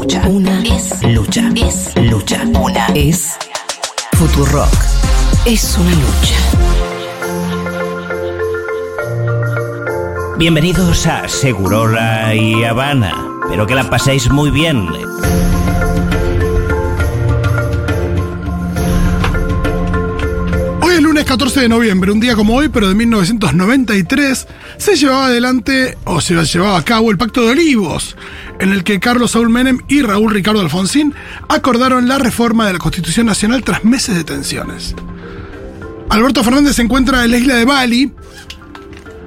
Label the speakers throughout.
Speaker 1: lucha.
Speaker 2: Una
Speaker 1: es lucha. Es lucha. Una
Speaker 2: es Futurock. Es una lucha.
Speaker 3: Bienvenidos a Segurola y Habana. Espero que la paséis muy bien.
Speaker 4: 14 de noviembre, un día como hoy, pero de 1993, se llevaba adelante o se llevaba a cabo el Pacto de Olivos, en el que Carlos Saúl Menem y Raúl Ricardo Alfonsín acordaron la reforma de la Constitución Nacional tras meses de tensiones. Alberto Fernández se encuentra en la isla de Bali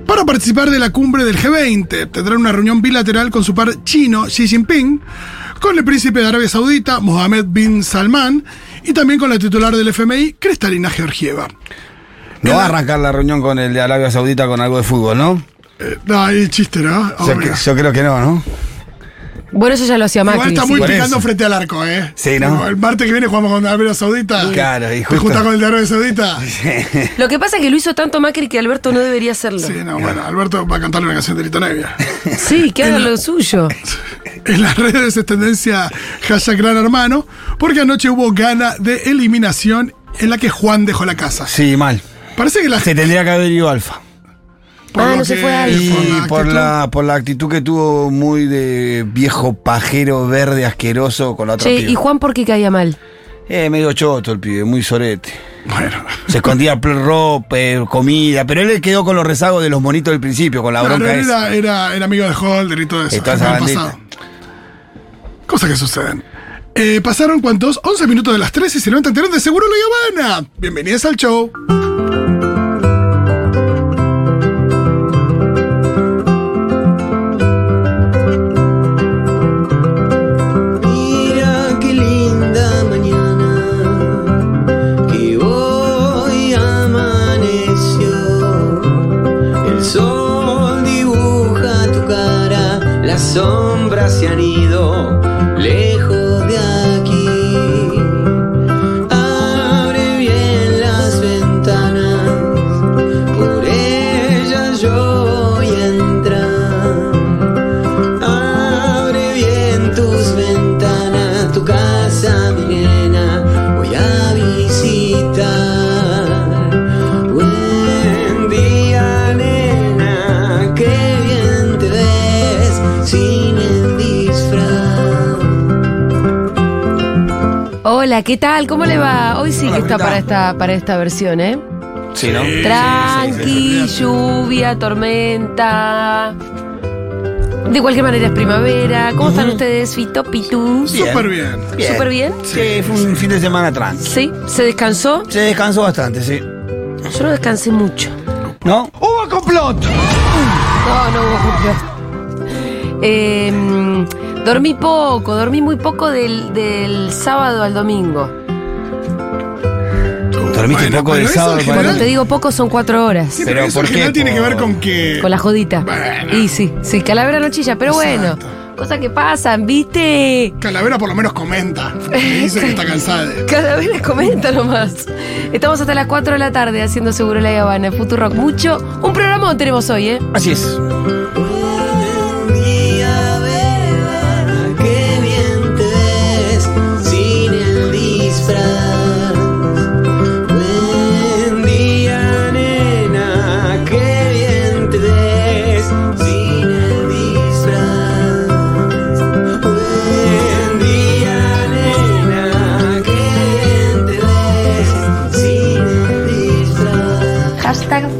Speaker 4: para participar de la cumbre del G20. Tendrá una reunión bilateral con su par chino Xi Jinping, con el príncipe de Arabia Saudita Mohammed bin Salman y también con la titular del FMI Cristalina Georgieva.
Speaker 5: No va a arrancar la reunión con el de Arabia Saudita con algo de fútbol, ¿no?
Speaker 4: Eh, no, hay chiste, ¿no?
Speaker 5: Yo, creo que no, ¿no?
Speaker 6: Bueno, eso ya lo hacía
Speaker 4: Igual
Speaker 6: Macri.
Speaker 4: está muy
Speaker 6: sí.
Speaker 4: Picando frente al arco, ¿eh?
Speaker 5: Sí, ¿no?
Speaker 4: El martes que viene jugamos con Arabia Saudita.
Speaker 5: Claro, y
Speaker 4: ¿Te
Speaker 5: justo-
Speaker 4: juntas con el de Arabia Saudita?
Speaker 6: Lo que pasa es que lo hizo tanto Macri que Alberto no debería hacerlo.
Speaker 4: Sí, no, bueno, Alberto va a cantarle una canción de Lito Nevia.
Speaker 6: Sí, que haga lo suyo.
Speaker 4: en las redes es tendencia hashtag gran hermano, porque anoche hubo gana de eliminación en la que Juan dejó la casa.
Speaker 5: Sí, mal.
Speaker 4: Parece que la
Speaker 5: Se tendría que haber ido Alfa.
Speaker 4: por
Speaker 6: Ah, no se fue Alfa.
Speaker 5: Y por la, por la actitud que tuvo muy de viejo pajero verde asqueroso con la otra
Speaker 6: Che,
Speaker 5: piba.
Speaker 6: ¿y Juan por qué caía mal?
Speaker 5: Eh, medio choto el pibe, muy sorete.
Speaker 4: Bueno,
Speaker 5: Se escondía ropa, eh, comida, pero él quedó con los rezagos de los monitos del principio, con la
Speaker 4: claro,
Speaker 5: bronca
Speaker 4: él
Speaker 5: esa.
Speaker 4: era, era, era amigo de Holder y todo eso.
Speaker 5: Y toda
Speaker 4: en
Speaker 5: esa
Speaker 4: el
Speaker 5: bandita.
Speaker 4: pasado. Cosas que suceden. Eh, pasaron cuántos? 11 minutos de las 13 y se levantan de Seguro La Habana. Bienvenidos al show.
Speaker 7: ¿Qué
Speaker 6: tal? ¿Cómo le va? Hoy sí que está para esta, para esta versión, ¿eh?
Speaker 5: Sí, ¿no?
Speaker 6: Tranqui, lluvia, tormenta. De cualquier manera es primavera. ¿Cómo están ustedes, Fito, Pitu?
Speaker 5: Bien.
Speaker 4: Súper bien.
Speaker 6: ¿Súper bien?
Speaker 5: Sí, fue un fin de semana tranqui.
Speaker 6: Sí, ¿se descansó?
Speaker 5: Se descansó bastante, sí.
Speaker 6: Yo no descansé mucho.
Speaker 5: ¿No? ¡Hubo complot!
Speaker 6: No, no hubo complot. Eh, dormí poco, dormí muy poco del, del sábado al domingo.
Speaker 5: Dormiste
Speaker 4: Bueno,
Speaker 5: poco del sábado para-
Speaker 6: Cuando
Speaker 4: general-
Speaker 6: te digo poco son cuatro horas.
Speaker 4: Sí, pero
Speaker 5: Pero
Speaker 4: eso
Speaker 5: ¿por qué?
Speaker 4: tiene que ver con que.
Speaker 6: Con la jodita.
Speaker 4: Bueno.
Speaker 6: Y sí, sí, calavera no chilla, pero bueno. Cosas que pasan, ¿viste?
Speaker 4: Calavera por lo menos comenta. Me dice que está cansada. de-
Speaker 6: Calavera comenta nomás. Estamos hasta las 4 de la tarde haciendo Seguro La Habana, Rock Mucho. Un programón tenemos hoy, ¿eh?
Speaker 5: Así es.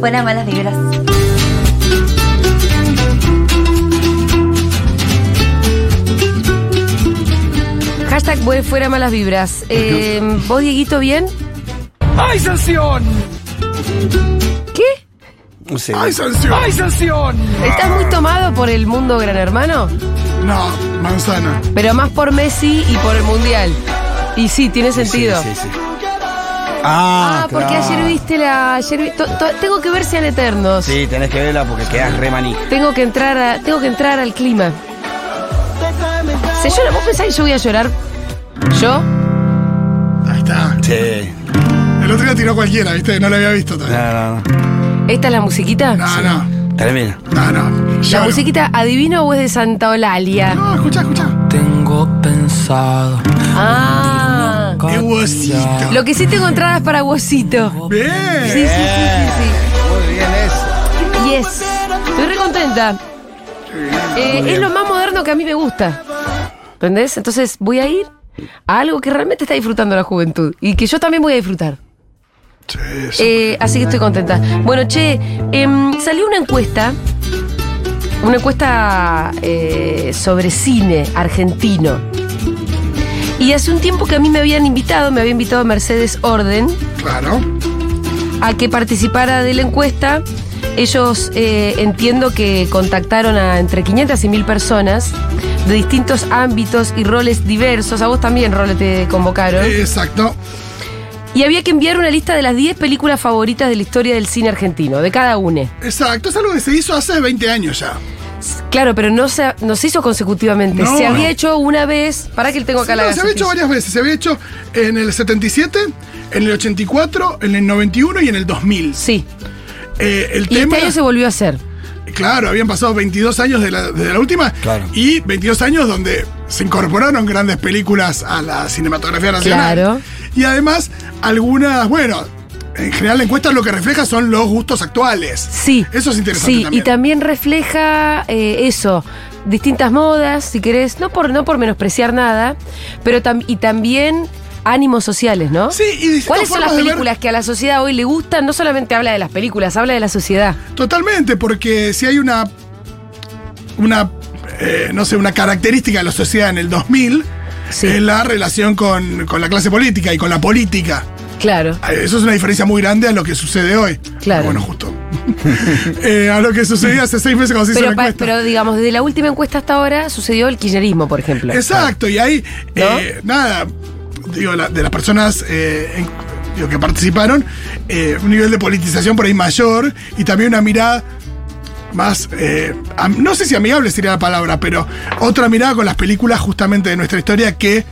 Speaker 8: Fuera malas vibras.
Speaker 6: Hashtag fuera malas vibras. Eh, ¿Vos, Dieguito, bien?
Speaker 9: ¡Hay sanción!
Speaker 6: ¿Qué?
Speaker 5: No sé.
Speaker 4: ¡Ay, sanción!
Speaker 9: ¡Hay sanción!
Speaker 6: ¿Estás muy tomado por el mundo gran hermano?
Speaker 4: No, manzana.
Speaker 6: Pero más por Messi y por el Mundial. Y sí, tiene sentido.
Speaker 5: Sí, sí, sí. Ah,
Speaker 6: Ah, porque ayer viste la. ayer vi- to- to- tengo que ver sean eternos.
Speaker 5: Sí, tenés que verla porque quedás re maní.
Speaker 6: Tengo que entrar a, tengo que entrar al clima. ¿Se llora? ¿Vos pensás que yo voy a llorar? ¿Yo?
Speaker 4: Ahí está.
Speaker 5: Sí.
Speaker 4: El otro día tiró cualquiera, ¿viste? No lo había visto todavía.
Speaker 5: No, no, no.
Speaker 6: ¿Esta es la musiquita?
Speaker 4: No, no.
Speaker 5: Termina.
Speaker 4: No, no.
Speaker 6: ¿La musiquita adivino o es de Santa Olalia?
Speaker 4: No, escucha, escucha.
Speaker 9: Tengo pensado.
Speaker 6: Ah.
Speaker 4: ¡Qué huesito!
Speaker 6: Lo que sí tengo entradas para Huesito.
Speaker 4: Bien.
Speaker 6: Sí, sí, sí, sí,
Speaker 5: Muy bien eso.
Speaker 6: Yes. Estoy re contenta. Eh, es lo más moderno que a mí me gusta. ¿Entendés? Entonces voy a ir a algo que realmente está disfrutando la juventud y que yo también voy a disfrutar.
Speaker 4: Sí, sí.
Speaker 6: Eh, así que estoy contenta. Bueno, che, em, salió una encuesta. Una encuesta eh, sobre cine argentino. Y hace un tiempo que a mí me habían invitado, me había invitado Mercedes Orden
Speaker 4: Claro.
Speaker 6: a que participara de la encuesta. Ellos eh, entiendo que contactaron a entre 500 y 1000 personas de distintos ámbitos y roles diversos. A vos también, Role, te convocaron.
Speaker 4: Exacto.
Speaker 6: Y había que enviar una lista de las 10 películas favoritas de la historia del cine argentino, de cada una.
Speaker 4: Exacto. Es algo que se hizo hace 20 años ya.
Speaker 6: Claro, pero no se, no se hizo consecutivamente.
Speaker 4: No.
Speaker 6: se había hecho una vez. ¿Para que tengo acá
Speaker 4: Sí,
Speaker 6: la
Speaker 4: no, se había hecho varias veces. Se había hecho en el 77, en el 84, en el 91 y en el 2000.
Speaker 6: Sí.
Speaker 4: Eh, el
Speaker 6: Y
Speaker 4: tema.
Speaker 6: este año se volvió a hacer.
Speaker 4: Claro, habían pasado 22 años de la, de la última.
Speaker 5: Claro.
Speaker 4: Y 22 años donde se incorporaron grandes películas a la cinematografía nacional.
Speaker 6: Claro.
Speaker 4: Y además, algunas, bueno, en general la encuesta lo que refleja son los gustos actuales.
Speaker 6: Sí.
Speaker 4: Eso es interesante
Speaker 6: Sí,
Speaker 4: también.
Speaker 6: y también refleja eh, eso. Distintas modas, si querés, no por, no por menospreciar nada, pero tam- y también ánimos sociales, ¿no?
Speaker 4: Sí, y
Speaker 6: ¿Cuáles son las
Speaker 4: ver-
Speaker 6: películas que a la sociedad hoy le gustan? No solamente habla de las películas, habla de la sociedad.
Speaker 4: Totalmente, porque si hay una. Una. eh, no sé, una característica de la sociedad en el 2000
Speaker 6: Sí.
Speaker 4: es la relación con, con la clase política y con la política.
Speaker 6: Claro.
Speaker 4: Eso es una diferencia muy grande a lo que sucede hoy.
Speaker 6: Claro.
Speaker 4: Bueno, justo. Eh, a lo que sucedía hace seis meses cuando se hizo
Speaker 6: Pero,
Speaker 4: la encuesta.
Speaker 6: pero digamos, desde la última encuesta hasta ahora sucedió el kirchnerismo, por ejemplo.
Speaker 4: Exacto, y ahí,
Speaker 6: ¿No?
Speaker 4: eh, nada, digo, la- de las personas eh, en- digo, que participaron, un nivel de politización por ahí mayor y también una mirada más, eh, no sé si amigable sería la palabra, pero otra mirada con las películas justamente de nuestra historia que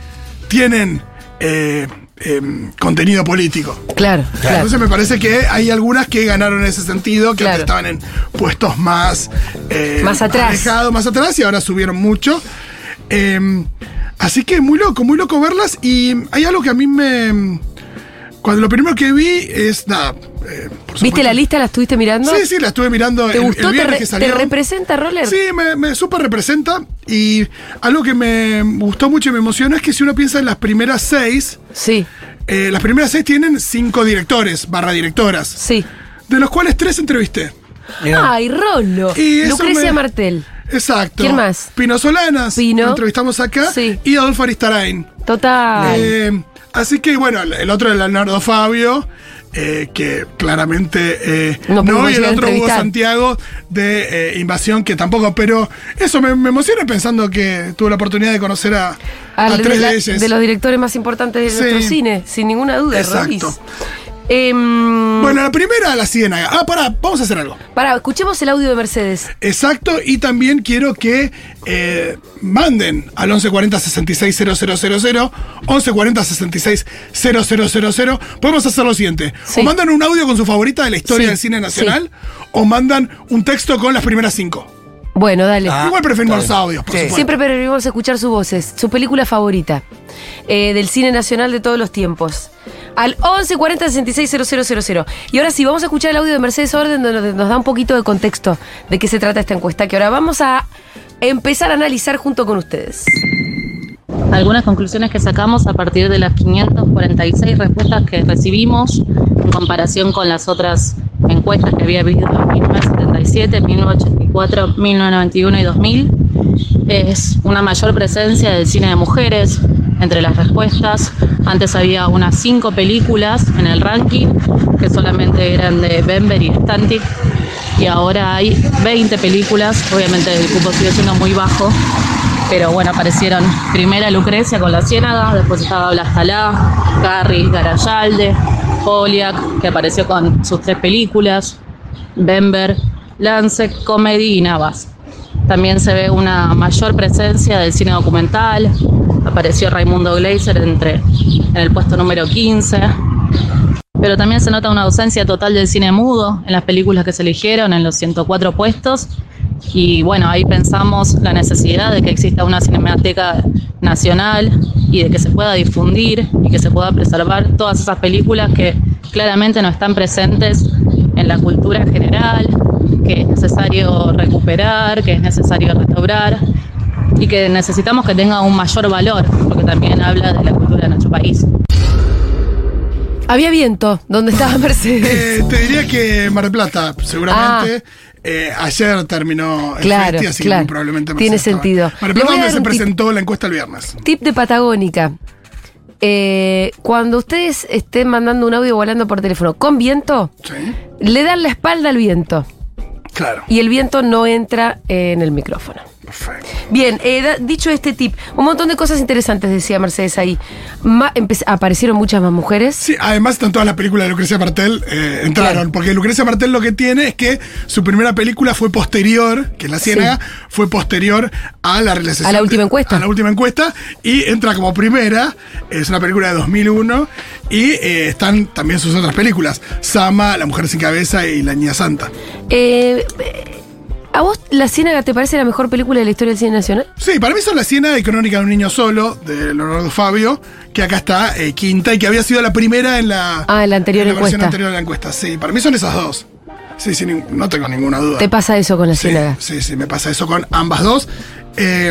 Speaker 4: tienen eh, em, contenido político.
Speaker 6: Claro, claro.
Speaker 4: Entonces me parece que hay algunas que ganaron en ese sentido, que
Speaker 6: Claro.
Speaker 4: antes estaban en puestos más, eh,
Speaker 6: Más atrás.
Speaker 4: alejados, más atrás y ahora subieron mucho. Eh, así que muy loco, muy loco verlas. Y hay algo que a mí me. Cuando lo primero que vi es nada. eh, por
Speaker 6: ¿Viste la lista? ¿La estuviste mirando?
Speaker 4: Sí, sí, la estuve mirando
Speaker 6: ¿Te
Speaker 4: el,
Speaker 6: gustó?
Speaker 4: el
Speaker 6: ¿Te,
Speaker 4: viernes
Speaker 6: re-
Speaker 4: que
Speaker 6: te representa, Roller?
Speaker 4: Sí, me, me súper representa. Y algo que me gustó mucho y me emocionó es que si uno piensa en las primeras seis,
Speaker 6: Sí,
Speaker 4: eh, las primeras seis tienen cinco directores, barra directoras,
Speaker 6: sí.
Speaker 4: de los cuales tres entrevisté.
Speaker 6: Ay, Rolo.
Speaker 4: Y
Speaker 6: Lucrecia
Speaker 4: me-
Speaker 6: Martel.
Speaker 4: Exacto.
Speaker 6: ¿Quién más?
Speaker 4: Pino Solanas,
Speaker 6: Pino.
Speaker 4: lo entrevistamos acá,
Speaker 6: Sí.
Speaker 4: y Adolfo Aristarain.
Speaker 6: Total.
Speaker 4: Eh, así que bueno, el otro es Leonardo Fabio, eh, que claramente eh,
Speaker 6: No
Speaker 4: y el otro Hugo. Santiago de eh, Invasión, que tampoco, pero eso me, me emociona pensando que tuve la oportunidad de conocer a,
Speaker 6: de,
Speaker 4: tres
Speaker 6: la-
Speaker 4: de ellos.
Speaker 6: de los directores más importantes de
Speaker 4: Sí.
Speaker 6: nuestro cine, sin ninguna duda,
Speaker 4: Exacto.
Speaker 6: Em,
Speaker 4: Bueno, la primera, la Ciénaga. Ah, pará, vamos a hacer algo.
Speaker 6: Pará, escuchemos el audio de Mercedes.
Speaker 4: Exacto, y también quiero que eh, manden al 1140 660000, 1140 660000. Podemos hacer lo siguiente:
Speaker 6: Sí.
Speaker 4: o mandan un audio con su favorita de la historia
Speaker 6: Sí,
Speaker 4: del cine nacional, o mandan un texto con las primeras cinco.
Speaker 6: Bueno, dale.
Speaker 5: Ah,
Speaker 4: Igual preferimos los audios, por
Speaker 5: Sí.
Speaker 4: supuesto.
Speaker 6: Siempre preferimos escuchar sus voces, su película favorita eh, del cine nacional de todos los tiempos. Al 11 40 66 000. Y ahora sí, vamos a escuchar el audio de Mercedes Orden donde nos da un poquito de contexto de qué se trata esta encuesta que ahora vamos a empezar a analizar junto con ustedes.
Speaker 10: Algunas conclusiones que sacamos a partir de las 546 respuestas que recibimos en comparación con las otras encuestas que había habido en 1977, 1984, 1991 y 2000 es una mayor presencia del cine de mujeres entre las respuestas. Antes había unas cinco películas en el ranking que solamente eran de Bember y Stantic y ahora hay 20 películas, obviamente el cupo sigue siendo muy bajo, pero bueno, aparecieron primera Lucrecia con La Ciénaga, después estaba Blastalá, Carrie, Garayalde, Poliak, que apareció con sus tres películas, Bember, Lance, Comedy y Navas. También se ve una mayor presencia del cine documental, apareció Raimundo Gleiser entre, en el puesto número 15, pero también se nota una ausencia total del cine mudo en las películas que se eligieron en los 104 puestos. Y bueno, ahí pensamos la necesidad de que exista una cinemateca nacional y de que se pueda difundir y que se pueda preservar todas esas películas que claramente no están presentes en la cultura general, que es necesario recuperar, que es necesario restaurar y que necesitamos que tenga un mayor valor, porque también habla de la cultura de nuestro país.
Speaker 6: Había viento donde estaba Mercedes.
Speaker 4: Eh, te diría que Mar del Plata, seguramente. Eh, ayer terminó el
Speaker 6: Claro,
Speaker 4: festi, así
Speaker 6: claro.
Speaker 4: que probablemente
Speaker 6: Tiene
Speaker 4: estaba.
Speaker 6: sentido.
Speaker 4: Mar del Plata donde se presentó la encuesta el viernes.
Speaker 6: Tip de Patagónica. Eh, cuando ustedes estén mandando un audio volando por teléfono con viento,
Speaker 4: Sí,
Speaker 6: le dan la espalda al viento
Speaker 4: claro.
Speaker 6: y el viento no entra en el micrófono.
Speaker 4: Perfecto.
Speaker 6: Bien, eh, dicho este tip, un montón de cosas interesantes decía Mercedes ahí. Ma- aparecieron muchas más mujeres.
Speaker 4: Sí, además están todas las películas de Lucrecia Martel eh, entraron,
Speaker 6: Claro.
Speaker 4: porque Lucrecia Martel lo que tiene es que su primera película fue posterior, que es La Ciénaga, fue posterior a la realización.
Speaker 6: A la última encuesta.
Speaker 4: A la última encuesta, y entra como primera, es una película de 2001, y eh, están también sus otras películas, Sama, La Mujer Sin Cabeza y La Niña Santa.
Speaker 6: Eh, ¿A vos La Ciénaga te parece la mejor película de la historia del cine nacional?
Speaker 4: Sí, para mí son La Ciénaga y Crónica de un Niño Solo, de Leonardo Fabio, que acá está eh, quinta y que había sido la primera en la,
Speaker 6: Ah, en la anterior
Speaker 4: versión
Speaker 6: encuesta.
Speaker 4: anterior de la encuesta. Sí, para mí son esas dos. Sí, sí, no tengo ninguna duda.
Speaker 6: ¿Te pasa eso con La
Speaker 4: Sí,
Speaker 6: Ciénaga?
Speaker 4: sí, sí, me pasa eso con ambas dos. Eh,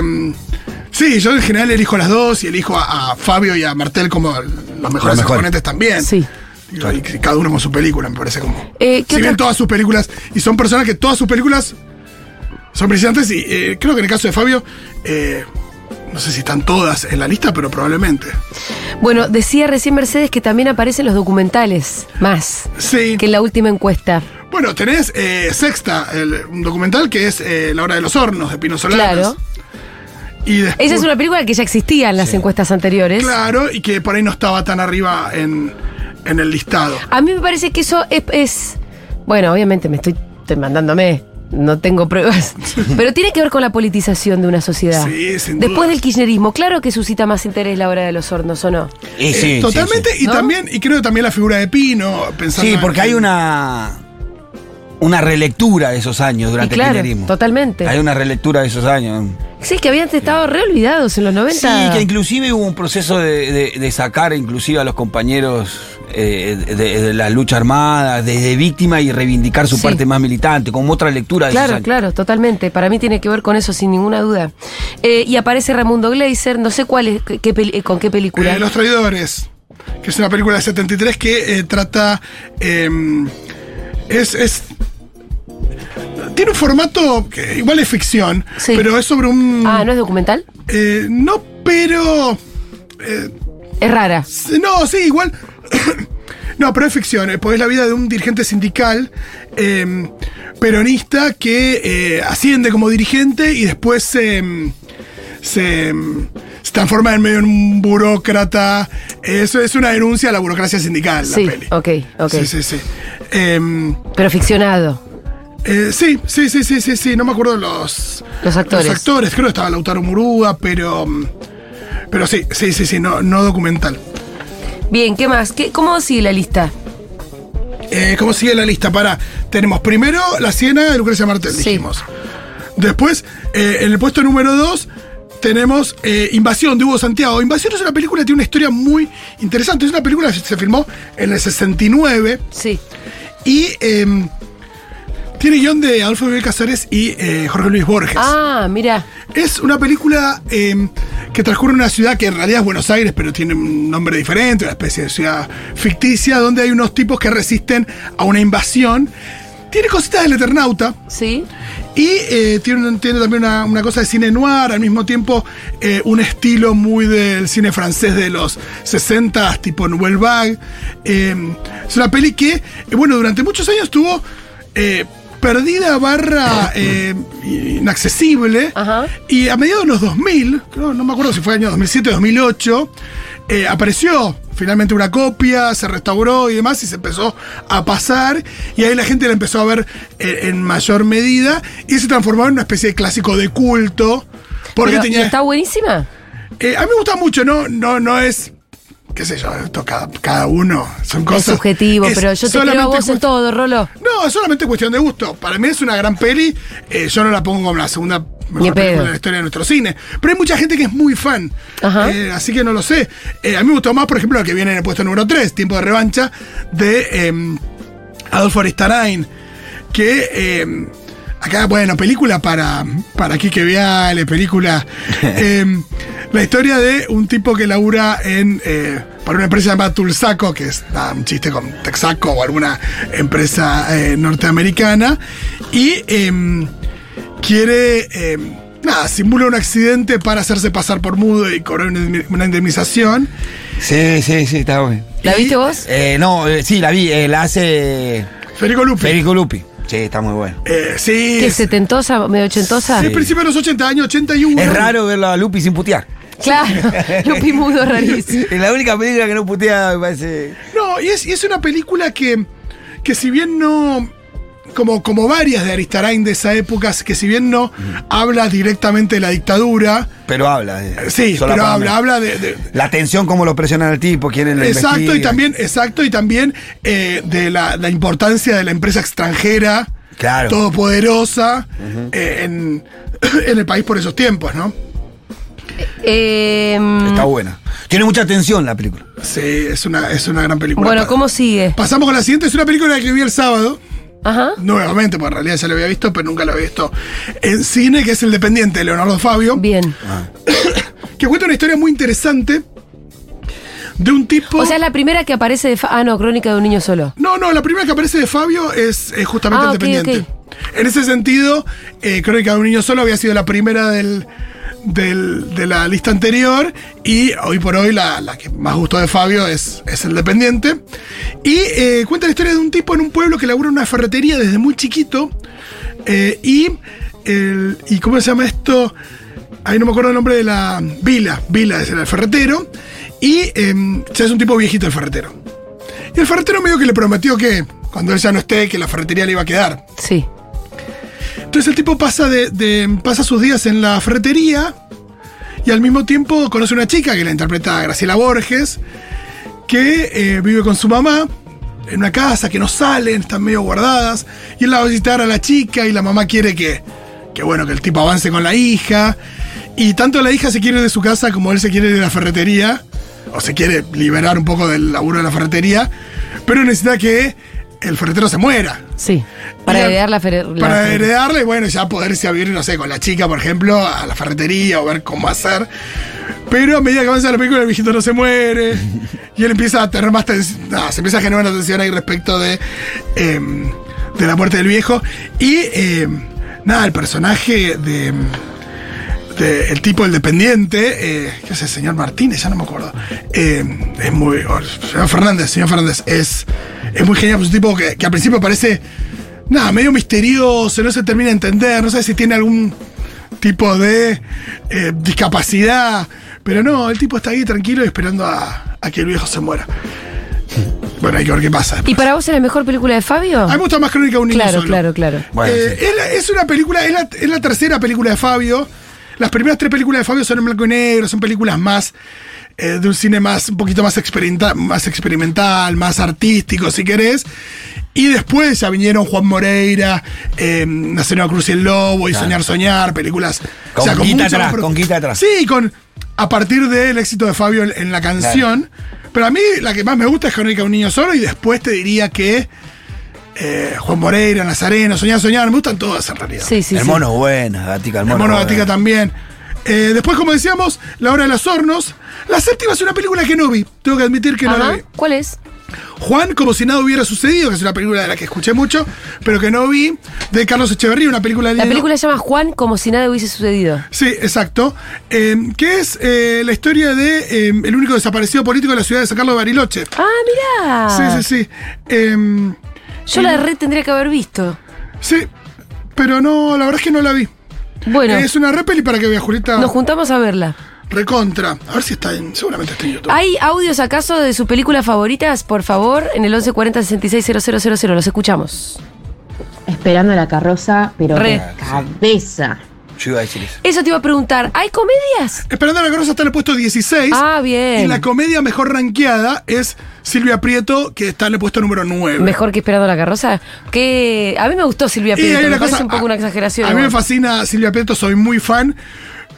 Speaker 4: sí, yo en general elijo las dos y elijo a, a Fabio y a Martel como los mejores exponentes también.
Speaker 6: Sí.
Speaker 4: Y, cada uno con su película, me parece como.
Speaker 6: Eh, ¿qué
Speaker 4: si bien todas sus películas, y son personas que todas sus películas son brillantes, y eh, creo que en el caso de Fabio, eh, no sé si están todas en la lista, pero probablemente.
Speaker 6: Bueno, decía recién Mercedes que también aparecen los documentales, más
Speaker 4: Sí.
Speaker 6: que en la última encuesta.
Speaker 4: Bueno, tenés eh, Sexta, el- un documental que es La Hora de los Hornos, de Pino Solanas.
Speaker 6: Claro.
Speaker 4: Y después,
Speaker 6: Esa es una película que ya existía en las encuestas anteriores.
Speaker 4: Claro, y que por ahí no estaba tan arriba en, en el listado.
Speaker 6: A mí me parece que eso es, es- bueno, obviamente me estoy estoy mandándome, no tengo pruebas, pero tiene que ver con la politización de una sociedad.
Speaker 4: Sí, sin
Speaker 6: Después
Speaker 4: duda.
Speaker 6: del kirchnerismo, claro que suscita más interés la hora de los hornos, ¿o no?
Speaker 5: Y
Speaker 4: Eh,
Speaker 5: sí, sí,
Speaker 4: totalmente,
Speaker 5: sí.
Speaker 4: y
Speaker 6: ¿No?
Speaker 4: también, y creo que también la figura de Pino, pensando
Speaker 5: Sí,
Speaker 4: en-
Speaker 5: porque hay una una relectura de esos años durante
Speaker 6: claro,
Speaker 5: el kirchnerismo.
Speaker 6: totalmente.
Speaker 5: Hay una relectura de esos años.
Speaker 6: Sí, que habían estado re olvidados en los 90.
Speaker 5: Sí, que inclusive hubo un proceso de, de- de sacar inclusive a los compañeros eh, de, de la lucha armada, de, de víctima y reivindicar su
Speaker 6: Sí.
Speaker 5: parte más militante, como otra lectura de esos
Speaker 6: Claro,
Speaker 5: años.
Speaker 6: claro, totalmente. Para mí tiene que ver con eso, sin ninguna duda. Eh, y aparece Ramundo Gleiser, no sé cuál es, qué eh, con qué película.
Speaker 4: Eh, Los Traidores, que es una película de 73 que eh, trata. eh, es, es- Tiene un formato que igual es ficción,
Speaker 6: Sí.
Speaker 4: pero es sobre un.
Speaker 6: ah, ¿no es documental?
Speaker 4: eh, no, pero. eh,
Speaker 6: Es rara.
Speaker 4: No, sí, igual. no, pero es ficción, porque es la vida de un dirigente sindical eh, peronista que asciende como dirigente y después se. se, se transforma en medio en un burócrata. Eso es una denuncia a la burocracia sindical,
Speaker 6: Sí,
Speaker 4: la peli.
Speaker 6: ok, ok.
Speaker 4: Sí, sí, sí. Em,
Speaker 6: Pero ficcionado.
Speaker 4: Eh, sí, sí, sí, sí, sí, sí, no me acuerdo los,
Speaker 6: Los actores.
Speaker 4: Los actores, creo que estaba Lautaro Murúa, pero. mm, Pero sí, sí, sí, sí, no, no documental.
Speaker 6: Bien, ¿qué más? ¿Qué, ¿Cómo sigue la lista?
Speaker 4: Eh, ¿Cómo sigue la lista? Para, tenemos primero La Siena de Lucrecia Martel,
Speaker 6: Sí.
Speaker 4: dijimos. Después, eh, en el puesto número 2, tenemos eh, Invasión de Hugo Santiago. Invasión es una película que tiene una historia muy interesante. Es una película que se filmó en el 69
Speaker 6: Sí.
Speaker 4: y eh, tiene guion de Adolfo Miguel Casares y eh, Jorge Luis Borges.
Speaker 6: Ah, mira.
Speaker 4: Es una película eh, que transcurre en una ciudad que en realidad es Buenos Aires, pero tiene un nombre diferente, una especie de ciudad ficticia, donde hay unos tipos que resisten a una invasión. Tiene cositas del Eternauta
Speaker 6: Sí.
Speaker 4: y eh, tiene, también una, una cosa de cine noir, al mismo tiempo eh, un estilo muy del cine francés de los 60, tipo Nouvelle Vague. Eh, es una peli que, bueno, durante muchos años tuvo perdida barra eh, inaccesible.
Speaker 6: Ajá.
Speaker 4: Y a mediados de los 2000, creo, no me acuerdo si fue año 2007 2008, eh, apareció finalmente una copia, se restauró y demás, y se empezó a pasar, y ahí la gente la empezó a ver eh, en mayor medida, y se transformó en una especie de clásico de culto. Porque
Speaker 6: Pero, ¿y
Speaker 4: tenía.
Speaker 6: ¿Está buenísima?
Speaker 4: Eh, a mí me gusta mucho, no, no, no es. Qué sé yo, esto cada, cada uno. Son cosas.
Speaker 6: es subjetivo,
Speaker 4: es
Speaker 6: pero yo te creo a vos en todo, Rolo.
Speaker 4: no, es solamente cuestión de gusto. Para mí es una gran peli. Eh, yo no la pongo como la segunda mejor película de la historia de nuestro cine. Pero hay mucha gente que es muy fan.
Speaker 6: Ajá.
Speaker 4: Eh, así que no lo sé. Eh, a mí me gustó más, por ejemplo, la que viene en el puesto número 3, Tiempo de Revancha, de em, Adolfo Aristarain. Que em, acá, bueno, película para, para Quique Viale, película. em, la historia de un tipo que labura en. eh, para una empresa llamada Tulsaco, que es un chiste con Texaco o alguna empresa eh, norteamericana. Y em, quiere. eh, nada, simula un accidente para hacerse pasar por mudo y cobrar una indemni- una indemnización.
Speaker 5: Sí, sí, sí, está bueno.
Speaker 6: ¿La viste vos?
Speaker 5: Eh, no, eh, sí, la vi. eh, la hace
Speaker 4: Federico Lupi.
Speaker 5: Federico Lupi. Sí, está muy bueno.
Speaker 4: Eh, sí.
Speaker 6: ¿Qué
Speaker 4: es,
Speaker 6: setentosa, medio ochentosa?
Speaker 4: sí, principio de los 80 años, 81.
Speaker 5: Es raro verla a Lupi sin putear.
Speaker 6: Claro, Lupi Mudo rarísimo.
Speaker 5: Es la única película que no putea, me parece.
Speaker 4: No, y es, y es una película que, que si bien no. Como, como varias de Aristarain de esa época, que si bien no habla directamente de la dictadura,
Speaker 5: Pero habla. de-
Speaker 4: eh, sí, pero habla, habla de, de-
Speaker 5: La tensión, cómo lo presionan al tipo, quieren lo
Speaker 4: exacto, y también, exacto, y también eh, de la, la importancia de la empresa extranjera,
Speaker 5: Claro.
Speaker 4: todopoderosa, eh, en, en el país por esos tiempos, ¿no?
Speaker 6: Eh,
Speaker 5: Está buena. Tiene mucha tensión la película.
Speaker 4: Sí, es una, es una gran película.
Speaker 6: bueno, ¿cómo sigue?
Speaker 4: Pasamos con la siguiente, es una película que vi el sábado.
Speaker 6: Ajá.
Speaker 4: Nuevamente, porque en realidad ya lo había visto, pero nunca lo había visto en cine, que es El Dependiente de Leonardo Fabio,
Speaker 6: Bien.
Speaker 4: que cuenta una historia muy interesante de un tipo...
Speaker 6: O sea, es la primera que aparece de... Fa- ah, no, Crónica de un niño solo.
Speaker 4: No, no, la primera que aparece de Fabio es, eh, justamente
Speaker 6: Ah,
Speaker 4: El Dependiente. En ese sentido, eh, Crónica de un niño solo había sido la primera del, de la lista anterior y hoy por hoy la, la que más gustó de Fabio es, es El Dependiente. Y eh, cuenta la historia de un tipo en un pueblo que labura una ferretería desde muy chiquito eh, y, el- y ¿cómo se llama esto? Ahí no me acuerdo el nombre de la Vila, Vila es el ferretero y em, ya es un tipo viejito el ferretero. Y el ferretero medio que le prometió que cuando él ya no esté, que la ferretería le iba a quedar.
Speaker 6: Sí.
Speaker 4: Entonces el tipo pasa, de, pasa sus días en la ferretería y al mismo tiempo conoce una chica que la interpreta Graciela Borges, que eh, vive con su mamá en una casa que no salen, están medio guardadas, y él la va a visitar a la chica y la mamá quiere que, que bueno, que el tipo avance con la hija. Y tanto la hija se quiere de su casa como él se quiere de la ferretería, o se quiere liberar un poco del laburo de la ferretería, pero necesita que el ferretero se muera.
Speaker 6: Sí. Para
Speaker 4: Y
Speaker 6: heredar la, la
Speaker 4: Para heredarle, bueno, ya poder irse a vivir, no sé, con la chica, por ejemplo, a la ferretería o ver cómo hacer. Pero a medida que avanza la película, el viejito no se muere. y él empieza a tener más tensión. No, se empieza a generar una tensión ahí respecto de, em, de la muerte del viejo. Y em, nada, el personaje de. De- el tipo, el dependiente, eh, ¿qué es el señor Martínez? Ya no me acuerdo. Eh, es muy. señor Fernández, señor Fernández, es, es muy genial. Es un tipo que, que al principio parece nada, medio misterioso, no se termina de entender, no sé si tiene algún tipo de eh, discapacidad, pero no, el tipo está ahí tranquilo y esperando a, a que el viejo se muera. Bueno, hay que ver qué pasa.
Speaker 6: ¿Y para vos es la mejor película de Fabio?
Speaker 4: A mí me gusta más Crónica de un niño
Speaker 6: Claro,
Speaker 4: solo.
Speaker 6: claro, claro.
Speaker 5: Bueno,
Speaker 4: Eh,
Speaker 5: sí.
Speaker 4: es, la- es una película, es la, es la tercera película de Fabio. Las primeras tres películas de Fabio son en blanco y negro, son películas más eh, de un cine más, un poquito más, experimenta- más experimental, más artístico, si querés. Y después ya vinieron Juan Moreira, eh, Nacer Nueva Cruz y el Lobo y Soñar Soñar, películas.
Speaker 5: Con Quita atrás,
Speaker 4: más
Speaker 5: con Quita atrás.
Speaker 4: Sí, con a partir del éxito de Fabio en, en la canción. Pero a mí la que más me gusta es Crónica de un niño solo y después te diría que eh, Juan Moreira, Nazareno, Soñar Soñar, me gustan todas en realidad.
Speaker 6: Sí, sí,
Speaker 5: el
Speaker 6: sí.
Speaker 5: mono buena, Gatica, el
Speaker 4: El
Speaker 5: mono.
Speaker 4: mono
Speaker 5: buena.
Speaker 4: Gatica también. Eh, después, como decíamos, La Hora de los Hornos. La séptima es una película que no vi. Tengo que admitir que no la vi.
Speaker 6: ¿Cuál es?
Speaker 4: Juan, como si nada hubiera sucedido, que es una película de la que escuché mucho, pero que no vi, de Carlos Echeverría, una película de
Speaker 6: La
Speaker 4: Lino-
Speaker 6: película se llama Juan como si nada hubiese sucedido.
Speaker 4: Sí, exacto. Eh, que es eh, la historia de eh, el único desaparecido político de la ciudad de San Carlos de Bariloche.
Speaker 6: Ah, mirá.
Speaker 4: Sí, sí, sí.
Speaker 6: Yo la red tendría que haber visto.
Speaker 4: sí, pero no, la verdad es que no la vi.
Speaker 6: Bueno,
Speaker 4: Es una re peli para que vea, Julieta.
Speaker 6: nos juntamos a verla.
Speaker 4: Recontra. A ver si está en. Seguramente está en YouTube.
Speaker 6: ¿Hay audios acaso de sus películas favoritas? Por favor, en el 1140 660000. Los escuchamos.
Speaker 8: Esperando la carroza, pero
Speaker 6: Re.
Speaker 8: de cabeza.
Speaker 5: Yo iba a decir eso.
Speaker 6: Eso te iba a preguntar. ¿Hay comedias?
Speaker 4: Esperando la Carroza está en el puesto 16.
Speaker 6: Ah, bien.
Speaker 4: Y la comedia mejor rankeada es Silvia Prieto, que está en el puesto número 9.
Speaker 6: Mejor que esperando la carroza. Que a mí me gustó Silvia Prieto.
Speaker 4: una
Speaker 6: Me parece
Speaker 4: cosa,
Speaker 6: un poco
Speaker 4: a-
Speaker 6: una exageración.
Speaker 4: A mí me fascina Silvia Prieto, soy muy fan.